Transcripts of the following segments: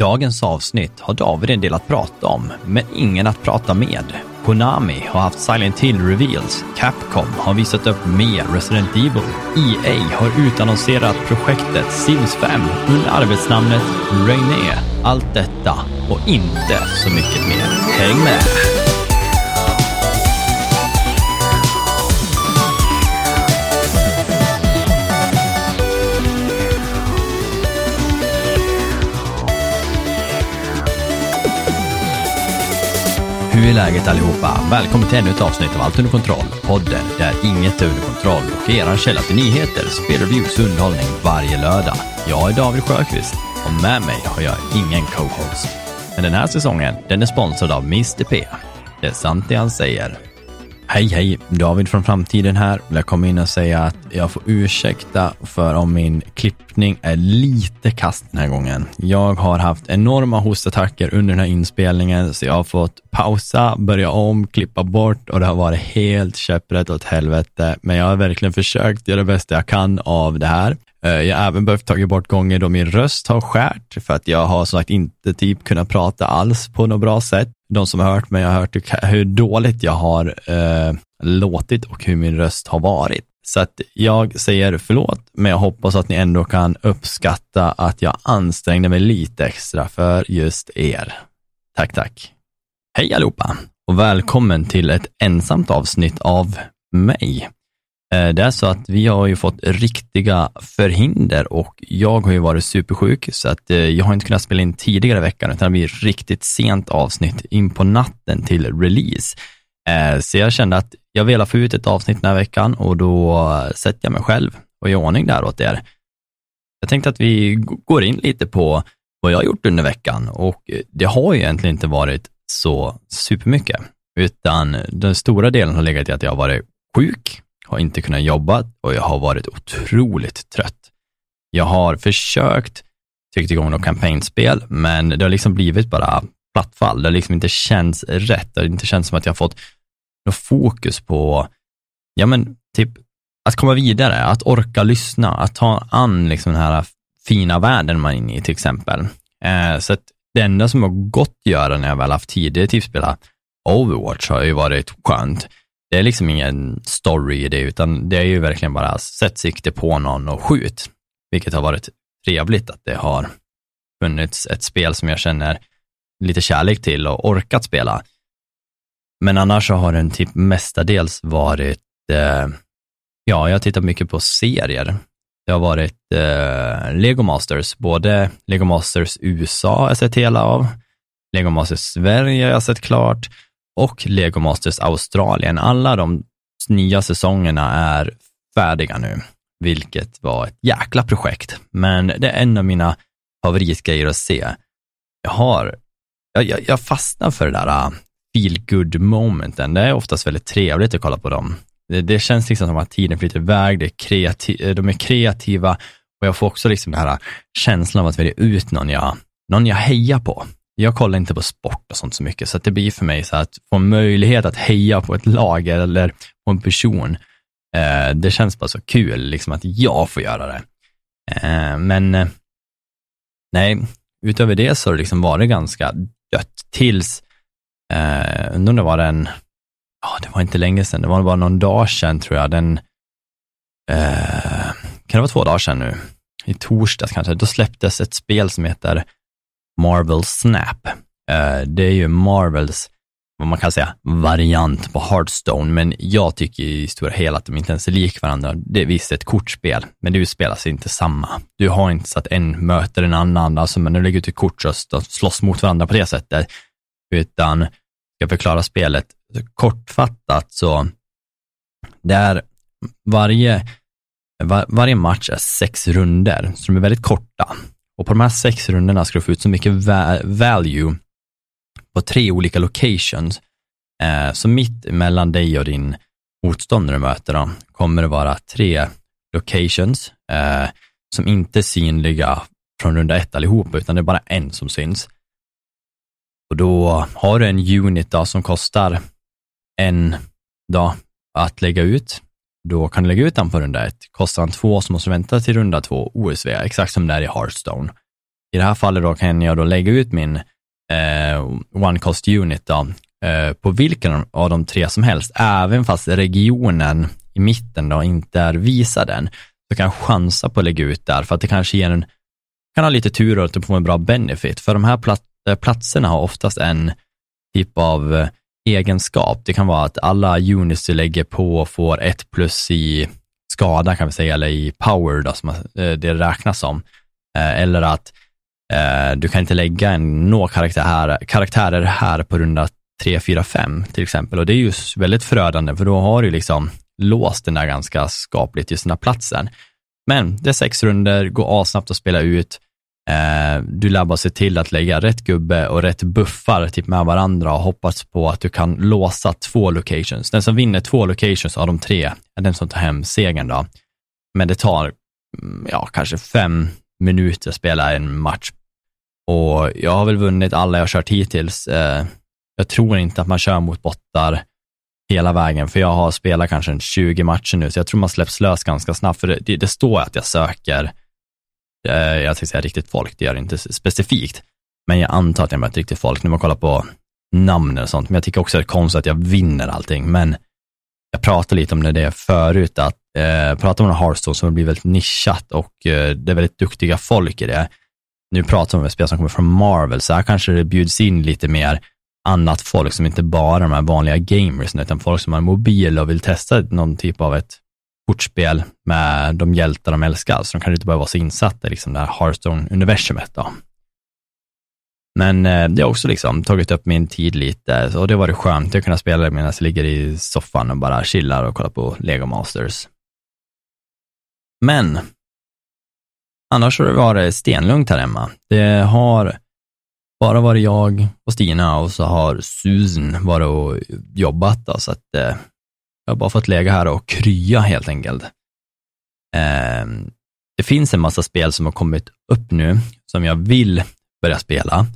Dagens avsnitt har David en del att prata om, men ingen att prata med. Konami har haft Silent Hill Reveals, Capcom har visat upp mer Resident Evil, EA har utannonserat projektet Sims 5 under arbetsnamnet Rainé. Allt detta och inte så mycket mer. Häng med! Hur är läget allihopa? Välkommen till ännu ett avsnitt av Allt under kontroll, podden där inget är under kontroll och er källa till nyheter, spelreviews och underhållning varje lördag. Jag är David Sjöqvist och med mig har jag ingen co-host. Men den här säsongen, den är sponsrad av Mr P. Det är sant det han säger. Hej hej, David från framtiden här. Jag kommer in och säga att jag får ursäkta för om min klippning är lite kast den här gången. Jag har haft enorma hostattacker under den här inspelningen så jag har fått pausa, börja om, klippa bort och det har varit helt käpprätt åt helvete. Men jag har verkligen försökt göra det bästa jag kan av det här. Eh, jag har även behövt ta bort gånger då min röst har skärt för att jag har som sagt inte typ kunnat prata alls på något bra sätt. De som har hört mig har hört hur- dåligt jag har eh, låtit och hur min röst har varit. Så att jag säger förlåt, men jag hoppas att ni ändå kan uppskatta att jag ansträngde mig lite extra för just er. Tack, tack. Hej allihopa och välkommen till ett ensamt avsnitt av mig. Eh, det är så att vi har ju fått riktiga förhinder och jag har ju varit supersjuk så att eh, jag har inte kunnat spela in tidigare i veckan utan det blir riktigt sent avsnitt in på natten till release. Eh, så jag kände att jag vill få ut ett avsnitt den här veckan och då sätter jag mig själv och gör ordning där åt er. Jag tänkte att vi går in lite på vad jag har gjort under veckan och det har ju egentligen inte varit så supermycket, utan den stora delen har legat i att jag har varit sjuk, har inte kunnat jobba och jag har varit otroligt trött. Jag har försökt tryckt igång något kampanjspel, men det har liksom blivit bara plattfall. Det har liksom inte känts rätt. Det har inte känts som att jag har fått något fokus på, ja men typ att komma vidare, att orka lyssna, att ta an liksom den här fina världen man är inne i till exempel. Eh, så att det enda som har gått att göra när jag väl haft tid, det är typ spela Overwatch har ju varit skönt. Det är liksom ingen story i det, utan det är ju verkligen bara sätt sikte på någon och skjut, vilket har varit trevligt att det har funnits ett spel som jag känner lite kärlek till och orkat spela. Men annars så har den typ mestadels varit, eh, ja, jag har tittat mycket på serier. Det har varit eh, Lego Masters, både Lego Masters USA har jag sett hela av, Lego Masters Sverige har jag sett klart och Lego Masters Australien. Alla de nya säsongerna är färdiga nu, vilket var ett jäkla projekt. Men det är en av mina favoritgrejer att se. Jag har, jag, jag, jag fastnar för det där äh, feel good momenten. Det är oftast väldigt trevligt att kolla på dem. Det, det känns liksom som att tiden flyter iväg, det är kreativ, eh, de är kreativa och jag får också liksom den här äh, känslan av att välja ut någon jag, någon jag hejar på. Jag kollar inte på sport och sånt så mycket, så att det blir för mig så att få en möjlighet att heja på ett lag eller på en person. Eh, det känns bara så kul, liksom att jag får göra det. Eh, men eh, nej, utöver det så har det liksom varit ganska dött tills, eh, undrar om det var den, ja det var inte länge sedan, det var bara någon dag sedan tror jag, den, eh, kan det vara två dagar sedan nu, i torsdags kanske, då släpptes ett spel som heter Marvel Snap. Eh, det är ju Marvels, vad man kan säga, variant på Hearthstone, men jag tycker i stora hela att de inte ens är lik varandra. Det är visst ett kortspel, men det utspelas inte samma. Du har inte så att en möter en annan, alltså men du lägger ut ett kort så slåss mot varandra på det sättet, utan ska förklara spelet kortfattat så, det är varje, var, varje match är sex runder, så de är väldigt korta. Och på de här sex rundorna ska du få ut så mycket va- value på tre olika locations. Eh, så mitt mellan dig och din motståndare du möter då, kommer det vara tre locations eh, som inte är synliga från runda ett allihopa, utan det är bara en som syns. Och då har du en unit då, som kostar en dag att lägga ut. Då kan du lägga ut den på runda ett. Kostar den två så måste du vänta till runda två OSV, exakt som det är i Hearthstone. i det här fallet då kan jag då lägga ut min eh, One Cost Unit då, eh, på vilken av de tre som helst, även fast regionen i mitten då inte är visad än, så kan jag chansa på att lägga ut där, för att det kanske ger en, kan ha lite tur och att du får en bra benefit, för de här plat, eh, platserna har oftast en typ av eh, egenskap. Det kan vara att alla units du lägger på får ett plus i skada kan vi säga, eller i power då, som eh, det räknas som. Eh, eller att eh, du kan inte lägga en, några karaktär, karaktärer här på runda 3, 4, 5 till exempel och det är ju väldigt förödande för då har du liksom låst den där ganska skapligt just den här platsen. Men det är sex runder, går asnabbt att spela ut. Eh, du lär bara se till att lägga rätt gubbe och rätt buffar typ med varandra och hoppas på att du kan låsa två locations. Den som vinner två locations av de tre är den som tar hem segern då. Men det tar, mm, ja, kanske fem minuter att spela en match och jag har väl vunnit alla jag kört hittills. Eh, jag tror inte att man kör mot bottar hela vägen, för jag har spelat kanske 20 matcher nu, så jag tror man släpps lös ganska snabbt, för det, det, står att jag söker, Eh, jag ska säga riktigt folk, det gör det inte specifikt, men jag antar att jag möter riktigt folk. När man kollar på namn och sånt, men jag tycker också att det är konstigt att jag vinner allting, men jag pratade lite om det förut, att eh, prata om Hearthstone som blir väldigt nischat och eh, det är väldigt duktiga folk i det. Nu pratar vi om ett spel som kommer från Marvel, så här kanske det bjuds in lite mer annat folk som inte bara de här vanliga gamers, utan folk som har mobil och vill testa någon typ av ett kortspel med de hjältar de älskar, så de kan inte bara vara så insatta i liksom det här Hearthstone-universumet. Då. Men eh, det har också liksom tagit upp min tid lite och det var det skönt att kunna spela det medan jag ligger i soffan och bara chillar och kollar på Lego Masters. Men Annars har det varit stenlugnt här hemma. Det har bara varit jag och Stina och så har Susan varit och jobbat, då, så att eh, jag har bara fått lägga här och krya helt enkelt. Eh, det finns en massa spel som har kommit upp nu som jag vill börja spela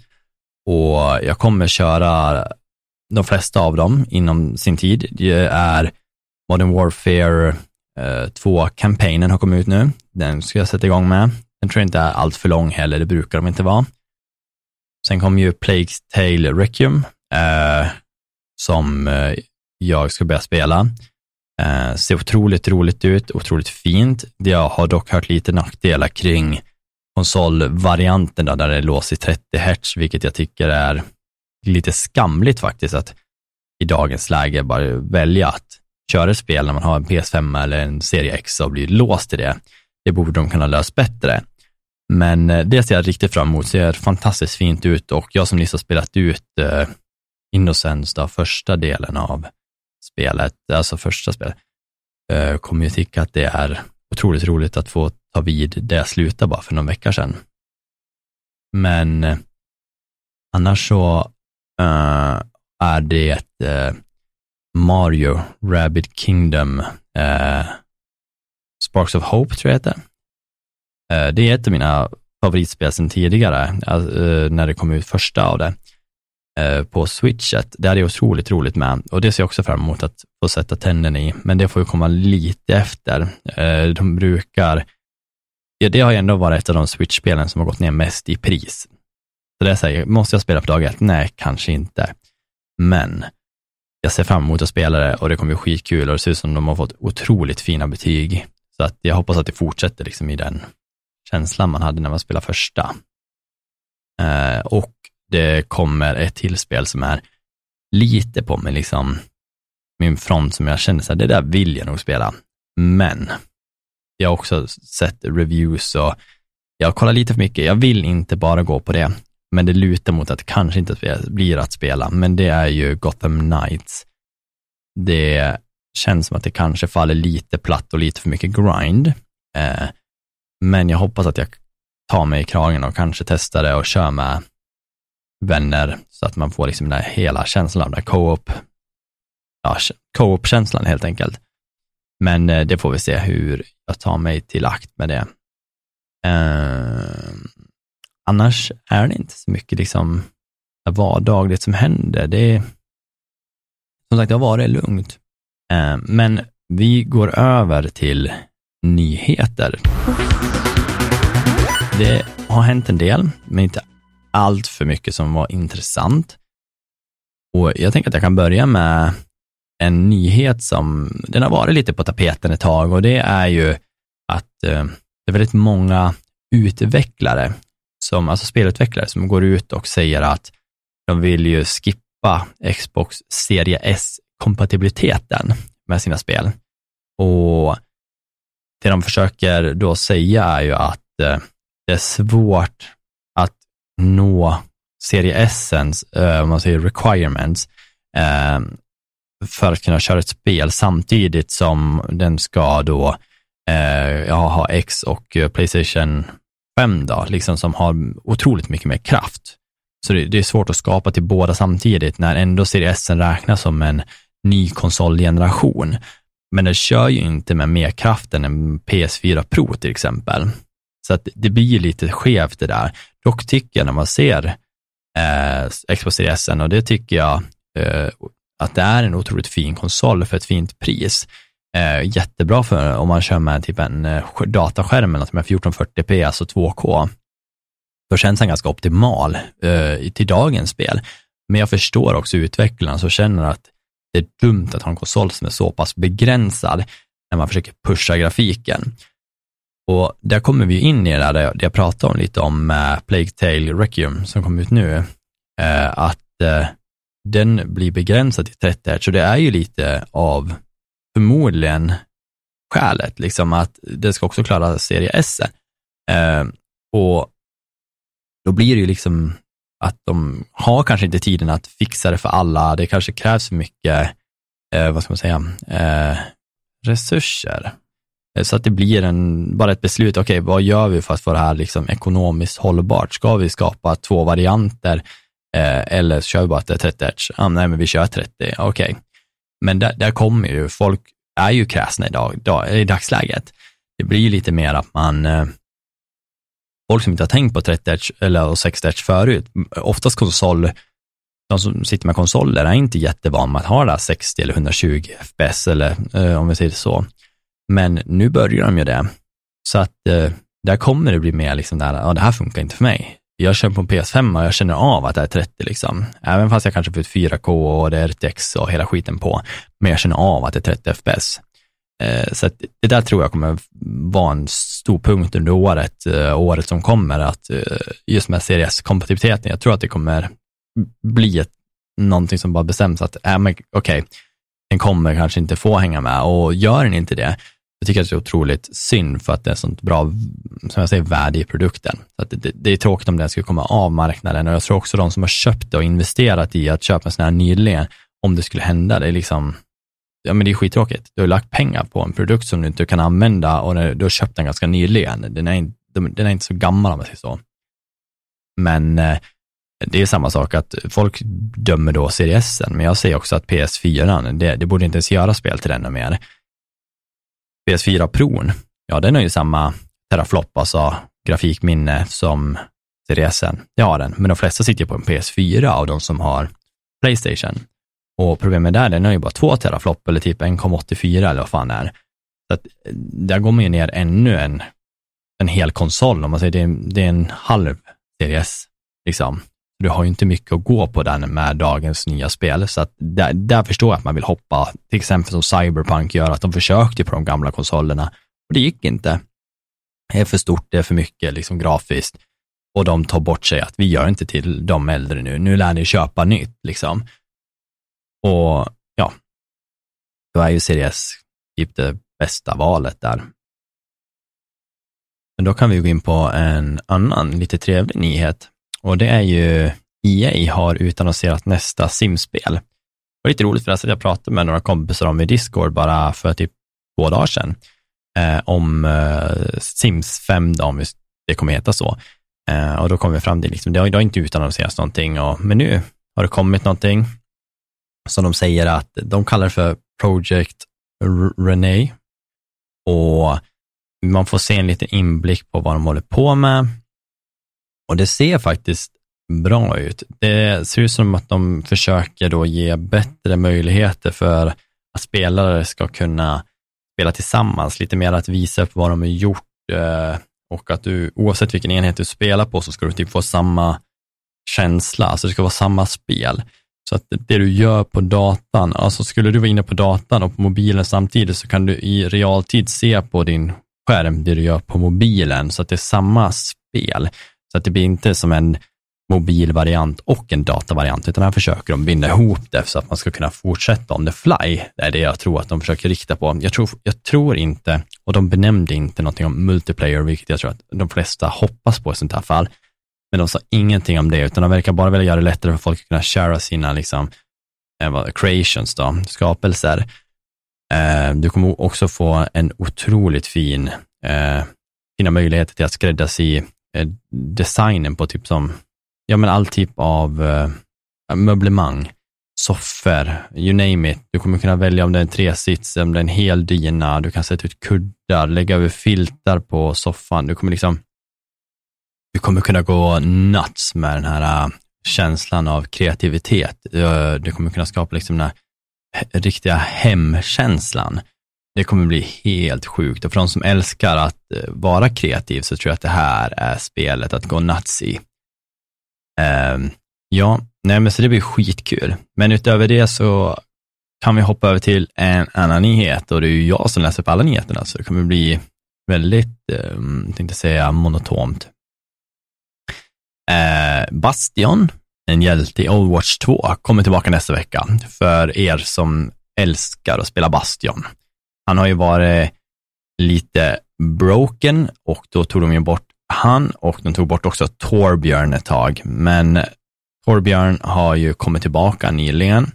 och jag kommer köra de flesta av dem inom sin tid. Det är Modern Warfare 2-kampanjen eh, har kommit ut nu. Den ska jag sätta igång med. Den tror jag inte är allt för lång heller, det brukar de inte vara. Sen kommer ju Plague Tale Requiem, eh, som eh, jag ska börja spela. Eh, ser otroligt roligt ut, otroligt fint. Jag har dock hört lite nackdelar kring konsolvarianten där det är låst i 30 Hz, vilket jag tycker är lite skamligt faktiskt, att i dagens läge bara välja att köra ett spel när man har en PS5 eller en Serie X och blir låst i det. Det borde de kunna lösa bättre. Men eh, det ser jag riktigt fram emot, ser fantastiskt fint ut och jag som nyss har spelat ut eh, Innocence, då, första delen av spelet, alltså första spelet, eh, kommer ju tycka att det är otroligt roligt att få ta vid där jag slutade bara för någon vecka sedan. Men eh, annars så uh, är det eh, Mario Rabbit Kingdom uh, Sparks of Hope tror jag det heter. Det är ett av mina favoritspel sedan tidigare, när det kom ut första av det Eh, på switchet. Det hade jag otroligt roligt med och det ser jag också fram emot att få sätta tänderna i, men det får ju komma lite efter. Eh, de brukar, ja, det har ju ändå varit ett av de switchspelen som har gått ner mest i pris. Så det är så här, måste jag spela på dag ett? Nej, kanske inte. Men jag ser fram emot att spela det och det kommer bli skitkul och det ser ut som de har fått otroligt fina betyg. Så att jag hoppas att det fortsätter liksom i den känslan man hade när man spelade första. Eh, och det kommer ett till spel som är lite på mig, liksom min front som jag känner så här, det där vill jag nog spela. Men jag har också sett reviews och jag kollar lite för mycket. Jag vill inte bara gå på det, men det lutar mot att det kanske inte blir att spela, men det är ju Gotham Knights. Det känns som att det kanske faller lite platt och lite för mycket grind. Eh, men jag hoppas att jag tar mig i kragen och kanske testar det och kör med vänner så att man får liksom den här hela känslan av den co-op, ja, co-op-känslan helt enkelt. Men eh, det får vi se hur jag tar mig till akt med det. Eh, annars är det inte så mycket liksom vardagligt som händer. Det är, som sagt, det har varit lugnt. Eh, men vi går över till nyheter. det har hänt en del, men inte allt för mycket som var intressant. Och jag tänker att jag kan börja med en nyhet som, den har varit lite på tapeten ett tag och det är ju att eh, det är väldigt många utvecklare, som, alltså spelutvecklare, som går ut och säger att de vill ju skippa Xbox Serie S-kompatibiliteten med sina spel. Och det de försöker då säga är ju att eh, det är svårt nå Serie S-ens, eh, om man säger requirements, eh, för att kunna köra ett spel samtidigt som den ska då eh, ja, ha X och Playstation 5 då, liksom som har otroligt mycket mer kraft. Så det, det är svårt att skapa till båda samtidigt när ändå Serie S räknas som en ny konsolgeneration. Men den kör ju inte med mer kraft än en PS4 Pro till exempel. Så att det blir lite skevt det där. Dock tycker jag när man ser eh, Xbox Series S, och det tycker jag eh, att det är en otroligt fin konsol för ett fint pris. Eh, jättebra för om man kör med typ en eh, dataskärm med 1440p, alltså 2K. Då känns den ganska optimal eh, till dagens spel. Men jag förstår också utvecklarna som känner att det är dumt att ha en konsol som är så pass begränsad när man försöker pusha grafiken. Och där kommer vi in i det där jag pratade om lite om eh, Plague Tale Requiem som kom ut nu, eh, att eh, den blir begränsad till 30 Hz, så det är ju lite av förmodligen skälet, liksom att det ska också klara serie S. Och då blir det ju liksom att de har kanske inte tiden att fixa det för alla. Det kanske krävs mycket, vad ska man säga, resurser. Eh, så att det blir en, bara ett beslut, okej, okay, vad gör vi för att få det här liksom ekonomiskt hållbart? Ska vi skapa två varianter eh, eller kör vi bara att det är 30 hertz? Ah, nej, men vi kör 30, okej. Okay. Men där, där kommer ju, folk är ju kräsna idag, dag, i dagsläget. Det blir ju lite mer att man, eh, folk som inte har tänkt på 30 hertz eller 60 hertz förut, oftast konsol, de som sitter med konsoler är inte jättevana med att ha det här 60 eller 120 FPS eller eh, om vi säger det så. Men nu börjar de ju det. Så att eh, där kommer det bli mer liksom där, ja det här funkar inte för mig. Jag kör på en PS5 och jag känner av att det är 30 liksom. Även fast jag kanske får ut 4K och det är RTX och hela skiten på. Men jag känner av att det är 30 FPS. Eh, så att det där tror jag kommer vara en stor punkt under året, eh, året som kommer, att eh, just med Series kompatibiliteten, jag tror att det kommer bli ett, någonting som bara bestäms att, äh, okej, okay, den kommer kanske inte få hänga med och gör den inte det, jag tycker att det är otroligt synd för att det är sånt bra, som jag säger, värde i produkten. Så att det, det, är tråkigt om den skulle komma av marknaden och jag tror också de som har köpt det och investerat i att köpa en sån här nyligen, om det skulle hända, det är liksom, ja men det är skittråkigt. Du har lagt pengar på en produkt som du inte kan använda och du har köpt den ganska nyligen. Den är, den är inte så gammal om man säger så. Men eh, det är samma sak att folk dömer då Series men jag säger också att PS4, det, det borde inte ens göra spel till den mer. PS4-pron, ja den har ju samma teraflop, alltså grafikminne som CDSen. Det har den, men de flesta sitter på en PS4 av de som har Playstation. Och problemet där, den har ju bara två teraflop eller typ 1,84 eller vad fan det är. Så att eh, där går man ju ner ännu en, en hel konsol, om man säger det, är, det är en halv CDS, liksom. Du har ju inte mycket att gå på den med dagens nya spel, så att där, där förstår jag att man vill hoppa, till exempel som Cyberpunk gör, att de försökte på de gamla konsolerna och det gick inte. Det är för stort, det är för mycket liksom grafiskt och de tar bort sig att vi gör inte till de äldre nu, nu lär ni köpa nytt liksom. Och ja, då är ju Series typ det bästa valet där. Men då kan vi gå in på en annan lite trevlig nyhet och det är ju EA har utannonserat nästa simspel. Det var lite roligt för att jag pratade med några kompisar om i Discord bara för typ två dagar sedan eh, om eh, Sims 5, då, om det kommer heta så. Eh, och då kom vi fram till, liksom, det har, det har inte utannonserats någonting, och, men nu har det kommit någonting som de säger att de kallar det för Project René och man får se en liten inblick på vad de håller på med. Och det ser faktiskt bra ut. Det ser ut som att de försöker då ge bättre möjligheter för att spelare ska kunna spela tillsammans, lite mer att visa upp vad de har gjort eh, och att du, oavsett vilken enhet du spelar på, så ska du typ få samma känsla, alltså det ska vara samma spel. Så att det du gör på datan, alltså skulle du vara inne på datan och på mobilen samtidigt, så kan du i realtid se på din skärm det du gör på mobilen, så att det är samma spel. Så att det blir inte som en mobilvariant och en datavariant, utan här försöker de binda ihop det så att man ska kunna fortsätta on the fly. Det är det jag tror att de försöker rikta på. Jag tror, jag tror inte, och de benämnde inte någonting om multiplayer, vilket jag tror att de flesta hoppas på i sånt här fall. Men de sa ingenting om det, utan de verkar bara vilja göra det lättare för folk att kunna share sina liksom, eh, creations, då, skapelser. Eh, du kommer också få en otroligt fin, eh, fina möjligheter till att skräddarsy Eh, designen på typ som ja men all typ av uh, möblemang, soffor, you name it. Du kommer kunna välja om det är en tresits, om det är en hel dyna, du kan sätta ut kuddar, lägga över filtar på soffan. Du kommer liksom, du kommer kunna gå nuts med den här uh, känslan av kreativitet. Uh, du kommer kunna skapa liksom den här riktiga hemkänslan. Det kommer bli helt sjukt och för de som älskar att eh, vara kreativ så tror jag att det här är spelet att gå nuts i. Uh, ja, nej men så det blir skitkul. Men utöver det så kan vi hoppa över till en annan nyhet och det är ju jag som läser på alla nyheterna, så det kommer bli väldigt, um, tänkte säga, monotont. Uh, Bastion, en hjälte i Overwatch 2, kommer tillbaka nästa vecka för er som älskar att spela Bastion. Han har ju varit lite broken och då tog de ju bort han och de tog bort också Torbjörn ett tag, men Torbjörn har ju kommit tillbaka nyligen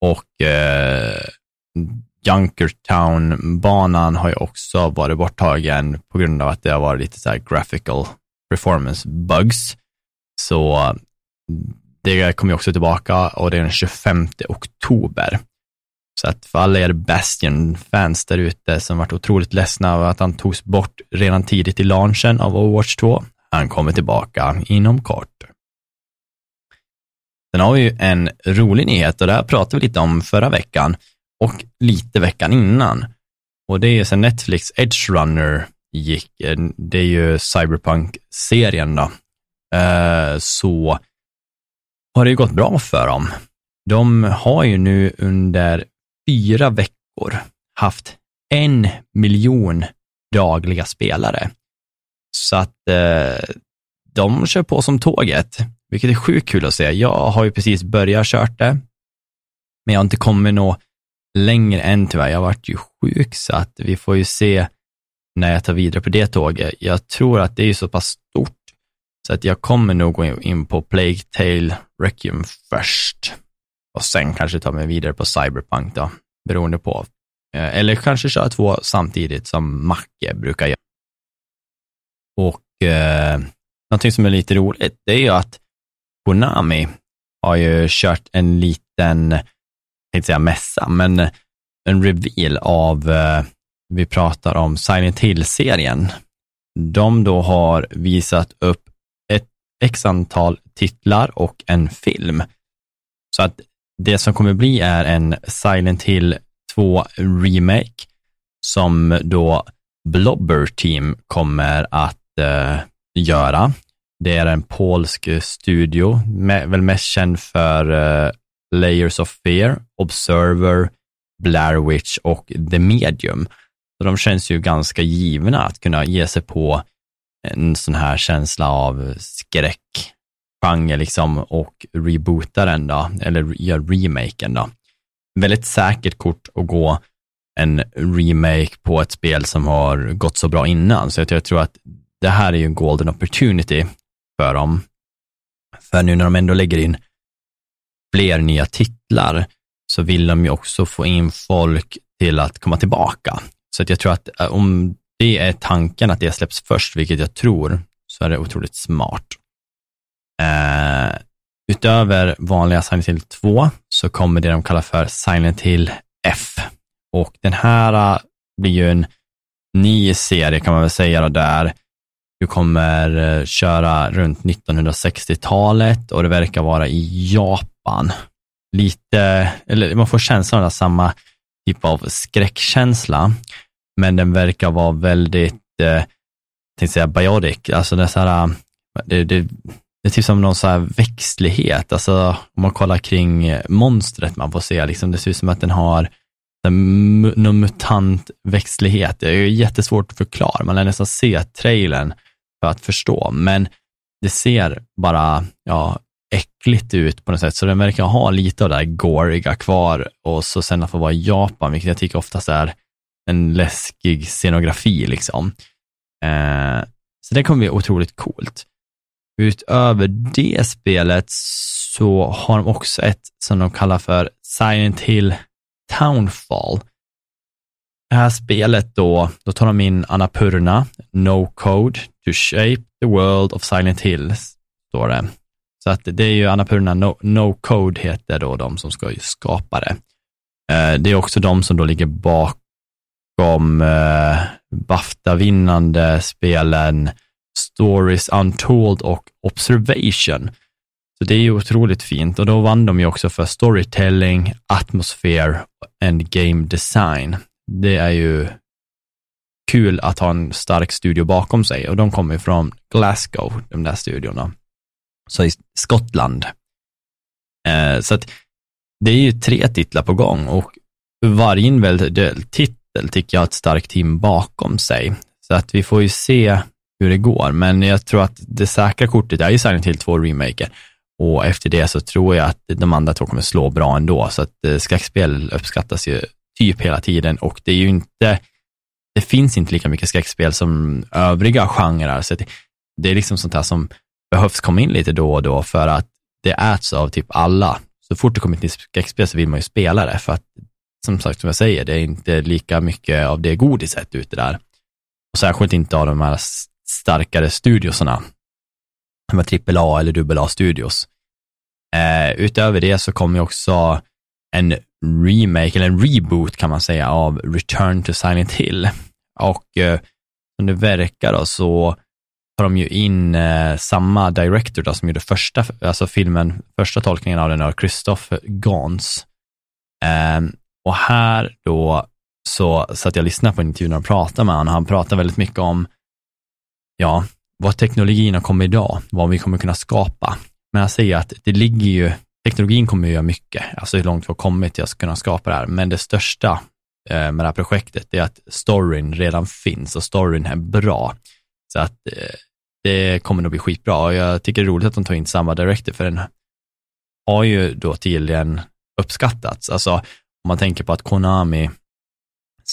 och eh, Junkertown-banan har ju också varit borttagen på grund av att det har varit lite så här graphical performance bugs. Så eh, det kommer ju också tillbaka och det är den 25 oktober. Så att för alla er Bastion-fans där ute som varit otroligt ledsna över att han togs bort redan tidigt i launchen av Overwatch 2, han kommer tillbaka inom kort. Sen har vi ju en rolig nyhet och det här pratade vi lite om förra veckan och lite veckan innan. Och det är ju sen Netflix Edge Runner gick, eh, det är ju Cyberpunk-serien då, eh, så har det ju gått bra för dem. De har ju nu under fyra veckor haft en miljon dagliga spelare. Så att eh, de kör på som tåget, vilket är sjukt kul att se. Jag har ju precis börjat kört det, men jag har inte kommit nå längre än tyvärr. Jag varit ju sjuk, så att vi får ju se när jag tar vidare på det tåget. Jag tror att det är så pass stort, så att jag kommer nog gå in på Plague Tale Requiem först och sen kanske ta mig vidare på Cyberpunk då, beroende på. Eh, eller kanske köra två samtidigt som Macke brukar göra. Och eh, någonting som är lite roligt, det är ju att Konami har ju kört en liten, jag inte säga mässa, men en reveal av, eh, vi pratar om Silent Hill-serien. De då har visat upp ett x antal titlar och en film. Så att det som kommer bli är en Silent Hill 2 Remake som då Blobber Team kommer att uh, göra. Det är en polsk studio, med, väl mest känd för uh, Layers of Fear, Observer, Blair Witch och The Medium. Så de känns ju ganska givna att kunna ge sig på en sån här känsla av skräck genre liksom och reboota den då, eller gör remaken då. Väldigt säkert kort att gå en remake på ett spel som har gått så bra innan, så jag tror att det här är ju en golden opportunity för dem. För nu när de ändå lägger in fler nya titlar så vill de ju också få in folk till att komma tillbaka. Så att jag tror att eh, om det är tanken att det släpps först, vilket jag tror, så är det otroligt smart. Eh, utöver vanliga Silent Hill 2 så kommer det de kallar för Silent Hill F. Och den här eh, blir ju en ny serie kan man väl säga då, där du kommer eh, köra runt 1960-talet och det verkar vara i Japan. Lite, eller man får känslan av samma typ av skräckkänsla, men den verkar vara väldigt uh, tänkte säga biotic, alltså det är så här, det, det, det är typ som någon så här växtlighet, alltså om man kollar kring eh, monstret man får se, liksom, det ser ut som att den har någon mutant växtlighet. Det är jättesvårt att förklara, man lär nästan se trailern för att förstå, men det ser bara ja, äckligt ut på något sätt, så den verkar ha lite av det här goriga kvar och så sen att få vara i Japan, vilket jag tycker oftast är en läskig scenografi liksom. Eh, så det kommer bli otroligt coolt. Utöver det spelet så har de också ett som de kallar för Silent Hill Townfall. Det här spelet då, då tar de in Annapurna, No Code to Shape the World of Silent Hill, står det. Så att det är ju Annapurna no, no Code heter då de som ska skapa det. Eh, det är också de som då ligger bakom eh, Bafta-vinnande spelen Stories Untold och Observation. Så det är ju otroligt fint och då vann de ju också för storytelling, atmosphere and game design. Det är ju kul att ha en stark studio bakom sig och de kommer från Glasgow, de där studiorna. Så i Skottland. Eh, så att det är ju tre titlar på gång och varje individuell titel tycker jag har ett starkt team bakom sig. Så att vi får ju se hur det går, men jag tror att det säkra kortet är ju Silent Hill 2 remaker och efter det så tror jag att de andra två kommer slå bra ändå, så att eh, skräckspel uppskattas ju typ hela tiden. Och det är ju inte, det finns inte lika mycket skräckspel som övriga genrer, så det, det är liksom sånt här som behövs komma in lite då och då för att det äts av typ alla. Så fort det kommer till skräckspel så vill man ju spela det, för att som sagt, som jag säger, det är inte lika mycket av det godiset ute där. Och särskilt inte av de här starkare studiosarna, de här AAA eller dubbel A studios. Eh, utöver det så kommer också en remake, eller en reboot kan man säga, av Return to Silent Hill. Och eh, som det verkar då, så tar de ju in eh, samma director då, som gjorde första, alltså filmen, första tolkningen av den, Christoph Gans. Eh, och här då så satt jag och lyssnade på intervjun och pratade med honom och han pratade väldigt mycket om ja, vad teknologin har kommit idag, vad vi kommer kunna skapa. Men jag säger att det ligger ju, teknologin kommer att göra mycket, alltså hur långt vi har kommit till att kunna skapa det här, men det största eh, med det här projektet är att storyn redan finns och storyn är bra. Så att eh, det kommer nog bli skitbra och jag tycker det är roligt att de tar in samma director, för den har ju då tydligen uppskattats. Alltså om man tänker på att Konami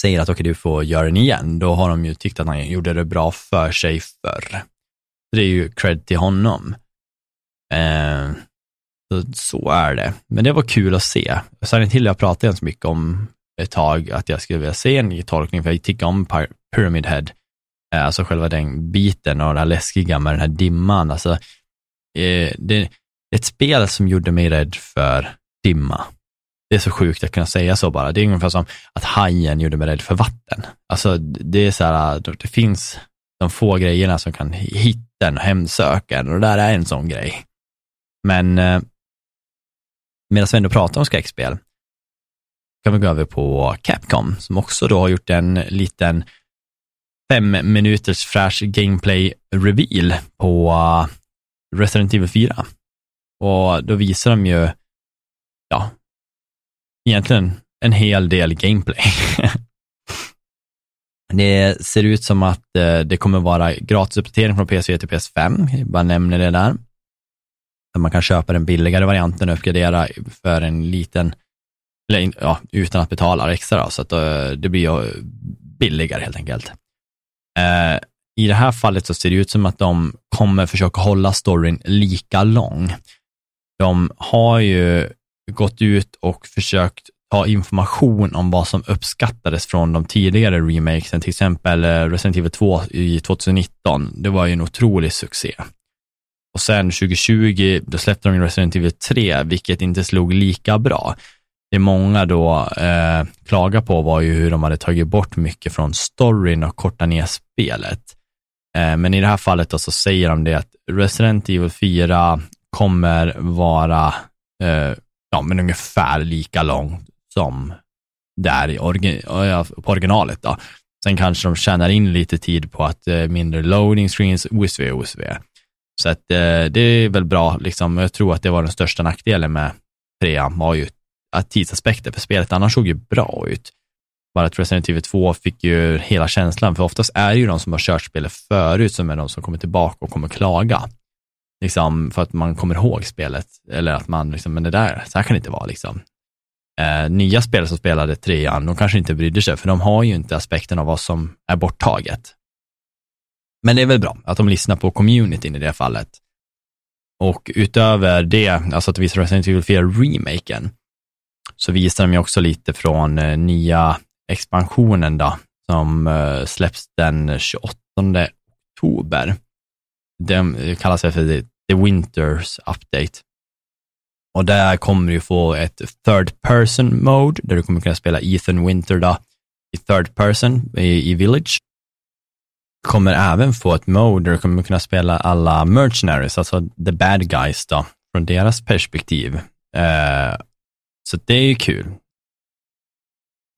säger att okej, okay, du får göra den igen, då har de ju tyckt att han gjorde det bra för sig förr. Det är ju cred till honom. Eh, så, så, är det. Men det var kul att se. Silent Hill jag pratade så mycket om ett tag att jag skulle vilja se en ny tolkning, för jag tycker om Pyramid Head. Eh, alltså själva den biten och det här läskiga med den här dimman. Alltså, eh, det är ett spel som gjorde mig rädd för dimma. Det är så sjukt att kunna säga så bara. Det är ungefär som att hajen gjorde mig rädd för vatten. Alltså det är så här, äh, det finns de få grejerna som kan hitta en och hemsöka en och det där är en sån grej. Men äh, medan vi ändå pratar om skräckspel kan vi gå över på Capcom som också då har gjort en liten fem minuters fräsch gameplay reveal på äh, Resident Evil 4. Och då visar de ju, ja, egentligen en hel del gameplay. det ser ut som att eh, det kommer vara gratisuppdatering från PS4 till PS5, jag bara nämner det där. Man kan köpa den billigare varianten och uppgradera för en liten, eller ja, utan att betala extra, då, så att eh, det blir billigare helt enkelt. Eh, I det här fallet så ser det ut som att de kommer försöka hålla storyn lika lång. De har ju gått ut och försökt ta information om vad som uppskattades från de tidigare remakesen, till exempel eh, Resident Evil 2 i 2019. Det var ju en otrolig succé. Och sen 2020, då släppte de Resident Evil 3, vilket inte slog lika bra det många då eh, klagar på var ju hur de hade tagit bort mycket från storyn och kortat ner spelet. Eh, men i det här fallet då så säger de det att Resident Evil 4 kommer vara eh, ja, men ungefär lika lång som där i orgi på originalet. Då. Sen kanske de tjänar in lite tid på att eh, mindre loading screens, OSV, OSV. Så att eh, det är väl bra, liksom. jag tror att det var den största nackdelen med trean, var ju att tidsaspekten för spelet, annars såg ju bra ut. Bara att Resident Evil 2 fick ju hela känslan, för oftast är det ju de som har kört spelet förut som är de som kommer tillbaka och kommer klaga. Liksom för att man kommer ihåg spelet, eller att man liksom, men det där, så här kan det inte vara liksom. Eh, nya spelare som spelade trean, de kanske inte brydde sig, för de har ju inte aspekten av vad som är borttaget. Men det är väl bra att de lyssnar på communityn i det fallet. Och utöver det, alltså att de visar Resident Evil 4-remaken, så visar de ju också lite från eh, nya expansionen då, som eh, släpps den 28 oktober. Den eh, kallas för The Winters Update. Och där kommer du få ett third person mode, där du kommer kunna spela Ethan Winter då, i third person i, i Village. Du kommer även få ett mode där du kommer kunna spela alla mercenaries, alltså the bad guys då, från deras perspektiv. Uh, så det är ju kul.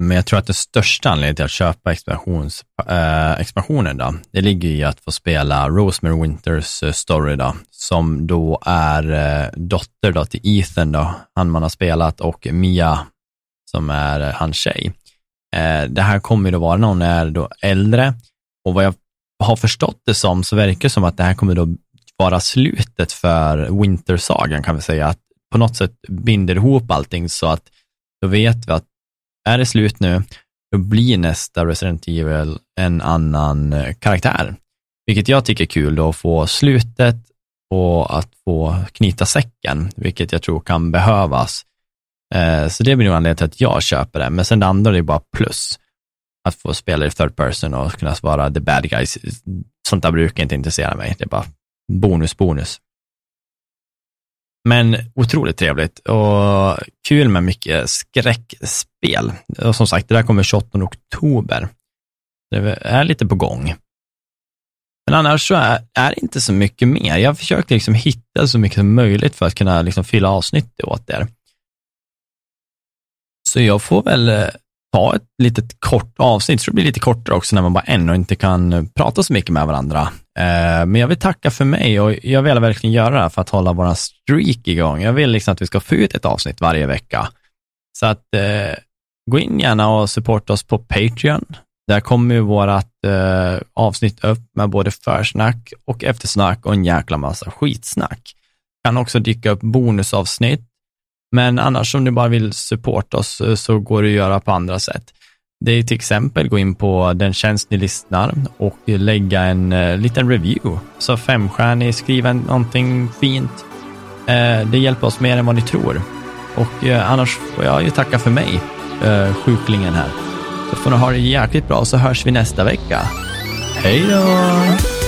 Men jag tror att den största anledningen till att köpa expansions, eh, expansionen då, det ligger i att få spela Rosemary Winters eh, story då, som då är eh, dotter då till Ethan då, han man har spelat, och Mia, som är eh, hans tjej. Eh, det här kommer då vara när hon är då äldre, och vad jag har förstått det som, så verkar det som att det här kommer då vara slutet för Wintersagan, kan vi säga, att på något sätt binder ihop allting så att då vet vi att är det slut nu, då blir nästa Resident Evil en annan eh, karaktär. Vilket jag tycker är kul då, att få slutet och att få knyta säcken, vilket jag tror kan behövas. Eh, så det blir nog anledningen till att jag köper det, men sen det andra det är bara plus. Att få spela i third person och kunna vara the bad guys, sånt där brukar inte intressera mig. Det är bara bonus, bonus. Men otroligt trevligt och kul med mycket skräckspel. Och som sagt, det där kommer 28 oktober. Det är lite på gång. Men annars så är, är det inte så mycket mer. Jag försöker liksom hitta så mycket som möjligt för att kunna liksom fylla avsnittet åt er. Så jag får väl eh, ta ett litet kort avsnitt, så det blir lite kortare också när man bara ännu inte kan eh, prata så mycket med varandra. Eh, men jag vill tacka för mig och jag vill verkligen göra det här för att hålla våran streak igång. Jag vill liksom att vi ska få ut ett avsnitt varje vecka. Så att eh, gå in gärna och supporta oss på Patreon. Där kommer ju vårat avsnitt upp med både försnack och eftersnack och en jäkla massa skitsnack. Kan också dyka upp bonusavsnitt men annars om du bara vill supporta oss eh, så går det att göra på andra sätt. Det är till exempel gå in på den tjänst ni lyssnar och lägga en uh, liten review. Så femstjärnig, skriva någonting fint. Uh, det hjälper oss mer än vad ni tror. Och uh, annars får jag ju tacka för mig, uh, sjuklingen här. Så får ni ha det jäkligt bra så hörs vi nästa vecka. Hej då!